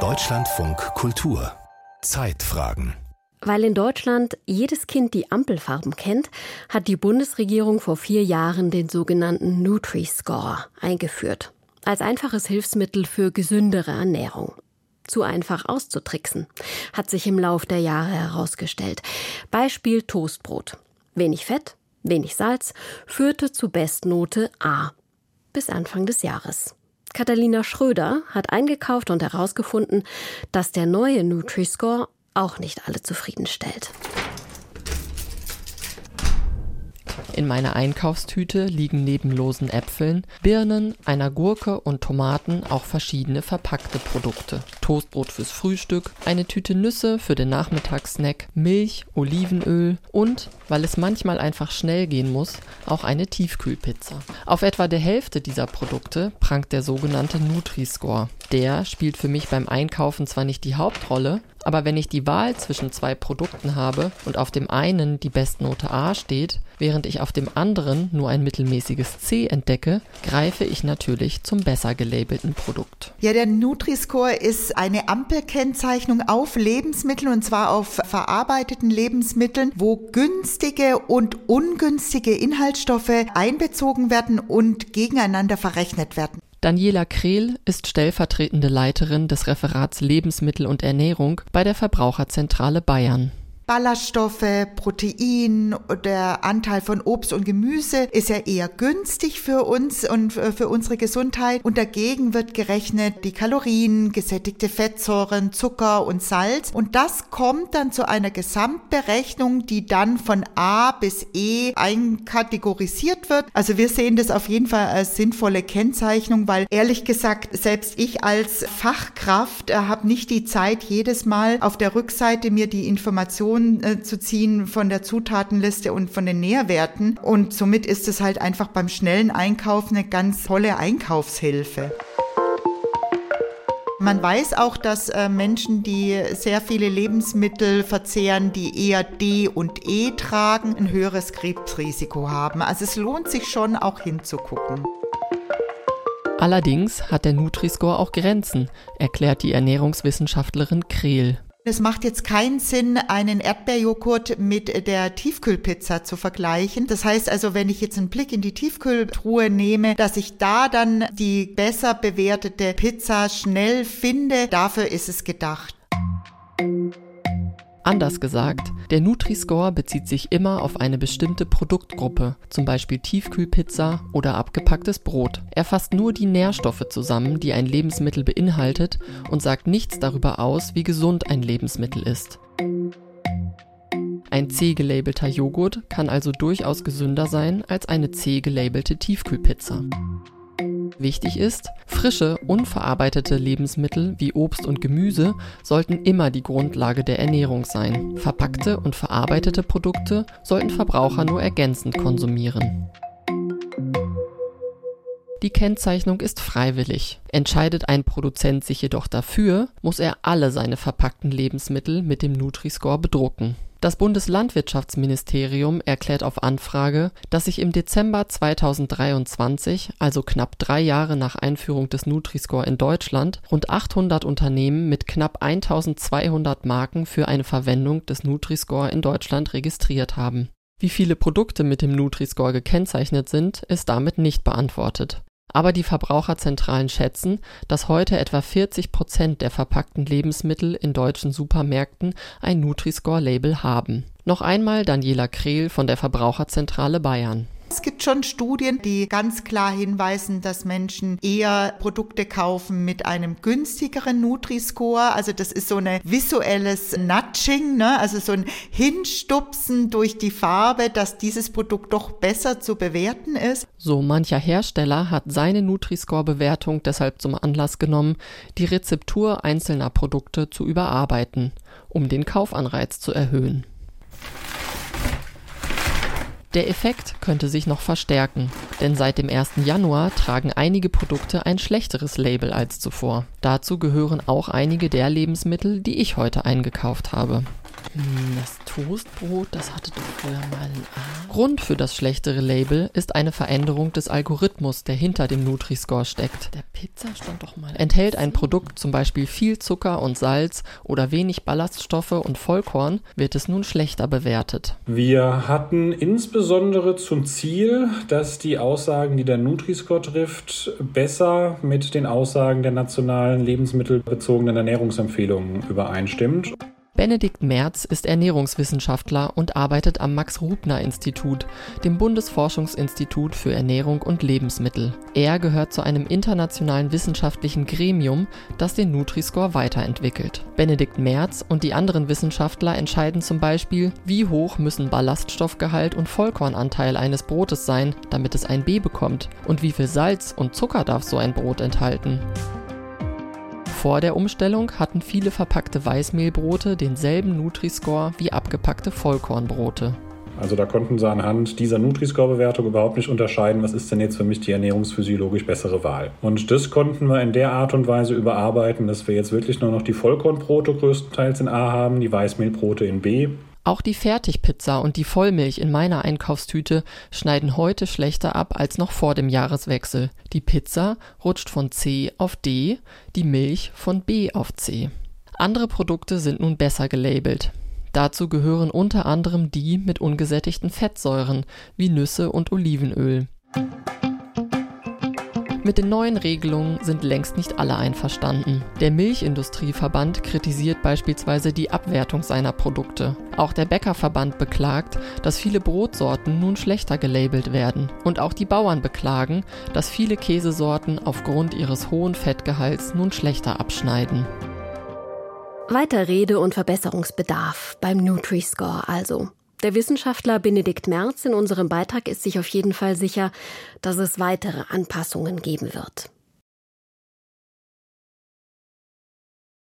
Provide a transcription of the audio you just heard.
Deutschlandfunk Kultur Zeitfragen weil in Deutschland jedes Kind die Ampelfarben kennt, hat die Bundesregierung vor vier Jahren den sogenannten Nutri-Score eingeführt. Als einfaches Hilfsmittel für gesündere Ernährung. Zu einfach auszutricksen, hat sich im Lauf der Jahre herausgestellt. Beispiel Toastbrot. Wenig Fett, wenig Salz, führte zu Bestnote A. Bis Anfang des Jahres. Catalina Schröder hat eingekauft und herausgefunden, dass der neue Nutri-Score auch nicht alle zufriedenstellt. In meiner Einkaufstüte liegen neben losen Äpfeln, Birnen, einer Gurke und Tomaten auch verschiedene verpackte Produkte. Toastbrot fürs Frühstück, eine Tüte Nüsse für den Nachmittagssnack, Milch, Olivenöl und, weil es manchmal einfach schnell gehen muss, auch eine Tiefkühlpizza. Auf etwa der Hälfte dieser Produkte prangt der sogenannte Nutri-Score. Der spielt für mich beim Einkaufen zwar nicht die Hauptrolle, aber wenn ich die Wahl zwischen zwei Produkten habe und auf dem einen die Bestnote A steht, während ich auf dem anderen nur ein mittelmäßiges C entdecke, greife ich natürlich zum besser gelabelten Produkt. Ja, der Nutri-Score ist eine Ampelkennzeichnung auf Lebensmitteln und zwar auf verarbeiteten Lebensmitteln, wo günstige und ungünstige Inhaltsstoffe einbezogen werden und gegeneinander verrechnet werden. Daniela Krehl ist stellvertretende Leiterin des Referats Lebensmittel und Ernährung bei der Verbraucherzentrale Bayern. Ballaststoffe, Protein, der Anteil von Obst und Gemüse ist ja eher günstig für uns und für unsere Gesundheit. Und dagegen wird gerechnet die Kalorien, gesättigte Fettsäuren, Zucker und Salz. Und das kommt dann zu einer Gesamtberechnung, die dann von A bis E einkategorisiert wird. Also wir sehen das auf jeden Fall als sinnvolle Kennzeichnung, weil ehrlich gesagt, selbst ich als Fachkraft äh, habe nicht die Zeit, jedes Mal auf der Rückseite mir die Informationen Informationen äh, zu ziehen von der Zutatenliste und von den Nährwerten. Und somit ist es halt einfach beim schnellen Einkauf eine ganz tolle Einkaufshilfe. Man weiß auch, dass äh, Menschen, die sehr viele Lebensmittel verzehren, die eher D und E tragen, ein höheres Krebsrisiko haben. Also es lohnt sich schon auch hinzugucken. Allerdings hat der Nutri-Score auch Grenzen, erklärt die Ernährungswissenschaftlerin Krehl. Es macht jetzt keinen Sinn, einen Erdbeerjoghurt mit der Tiefkühlpizza zu vergleichen. Das heißt also, wenn ich jetzt einen Blick in die Tiefkühltruhe nehme, dass ich da dann die besser bewertete Pizza schnell finde, dafür ist es gedacht. Anders gesagt, der Nutri-Score bezieht sich immer auf eine bestimmte Produktgruppe, zum Beispiel Tiefkühlpizza oder abgepacktes Brot. Er fasst nur die Nährstoffe zusammen, die ein Lebensmittel beinhaltet und sagt nichts darüber aus, wie gesund ein Lebensmittel ist. Ein C-gelabelter Joghurt kann also durchaus gesünder sein als eine C-gelabelte Tiefkühlpizza. Wichtig ist, frische, unverarbeitete Lebensmittel wie Obst und Gemüse sollten immer die Grundlage der Ernährung sein. Verpackte und verarbeitete Produkte sollten Verbraucher nur ergänzend konsumieren. Die Kennzeichnung ist freiwillig. Entscheidet ein Produzent sich jedoch dafür, muss er alle seine verpackten Lebensmittel mit dem Nutri-Score bedrucken. Das Bundeslandwirtschaftsministerium erklärt auf Anfrage, dass sich im Dezember 2023, also knapp drei Jahre nach Einführung des Nutri-Score in Deutschland, rund 800 Unternehmen mit knapp 1200 Marken für eine Verwendung des Nutri-Score in Deutschland registriert haben. Wie viele Produkte mit dem Nutri-Score gekennzeichnet sind, ist damit nicht beantwortet aber die Verbraucherzentralen schätzen, dass heute etwa 40 Prozent der verpackten Lebensmittel in deutschen Supermärkten ein Nutri-Score-Label haben. Noch einmal Daniela Krehl von der Verbraucherzentrale Bayern. Es gibt schon Studien, die ganz klar hinweisen, dass Menschen eher Produkte kaufen mit einem günstigeren Nutri-Score. Also das ist so ein visuelles Nudging, ne? also so ein Hinstupsen durch die Farbe, dass dieses Produkt doch besser zu bewerten ist. So mancher Hersteller hat seine Nutri-Score-Bewertung deshalb zum Anlass genommen, die Rezeptur einzelner Produkte zu überarbeiten, um den Kaufanreiz zu erhöhen. Der Effekt könnte sich noch verstärken, denn seit dem 1. Januar tragen einige Produkte ein schlechteres Label als zuvor. Dazu gehören auch einige der Lebensmittel, die ich heute eingekauft habe. Hm, das Toastbrot, das hatte doch früher mal ein A. Grund für das schlechtere Label ist eine Veränderung des Algorithmus, der hinter dem Nutri-Score steckt. Der Pizza stand doch mal. Enthält ein Produkt zum Beispiel viel Zucker und Salz oder wenig Ballaststoffe und Vollkorn, wird es nun schlechter bewertet. Wir hatten insbesondere zum Ziel, dass die Aussagen, die der Nutri-Score trifft, besser mit den Aussagen der nationalen lebensmittelbezogenen Ernährungsempfehlungen übereinstimmt. Benedikt Merz ist Ernährungswissenschaftler und arbeitet am Max-Rubner-Institut, dem Bundesforschungsinstitut für Ernährung und Lebensmittel. Er gehört zu einem internationalen wissenschaftlichen Gremium, das den Nutri-Score weiterentwickelt. Benedikt Merz und die anderen Wissenschaftler entscheiden zum Beispiel, wie hoch müssen Ballaststoffgehalt und Vollkornanteil eines Brotes sein, damit es ein B bekommt, und wie viel Salz und Zucker darf so ein Brot enthalten. Vor der Umstellung hatten viele verpackte Weißmehlbrote denselben Nutri-Score wie abgepackte Vollkornbrote. Also da konnten sie anhand dieser Nutri-Score-Bewertung überhaupt nicht unterscheiden, was ist denn jetzt für mich die ernährungsphysiologisch bessere Wahl. Und das konnten wir in der Art und Weise überarbeiten, dass wir jetzt wirklich nur noch die Vollkornbrote größtenteils in A haben, die Weißmehlbrote in B auch die Fertigpizza und die Vollmilch in meiner Einkaufstüte schneiden heute schlechter ab als noch vor dem Jahreswechsel. Die Pizza rutscht von C auf D, die Milch von B auf C. Andere Produkte sind nun besser gelabelt. Dazu gehören unter anderem die mit ungesättigten Fettsäuren wie Nüsse und Olivenöl. Mit den neuen Regelungen sind längst nicht alle einverstanden. Der Milchindustrieverband kritisiert beispielsweise die Abwertung seiner Produkte. Auch der Bäckerverband beklagt, dass viele Brotsorten nun schlechter gelabelt werden. Und auch die Bauern beklagen, dass viele Käsesorten aufgrund ihres hohen Fettgehalts nun schlechter abschneiden. Weiter Rede und Verbesserungsbedarf beim Nutri-Score also. Der Wissenschaftler Benedikt Merz in unserem Beitrag ist sich auf jeden Fall sicher, dass es weitere Anpassungen geben wird.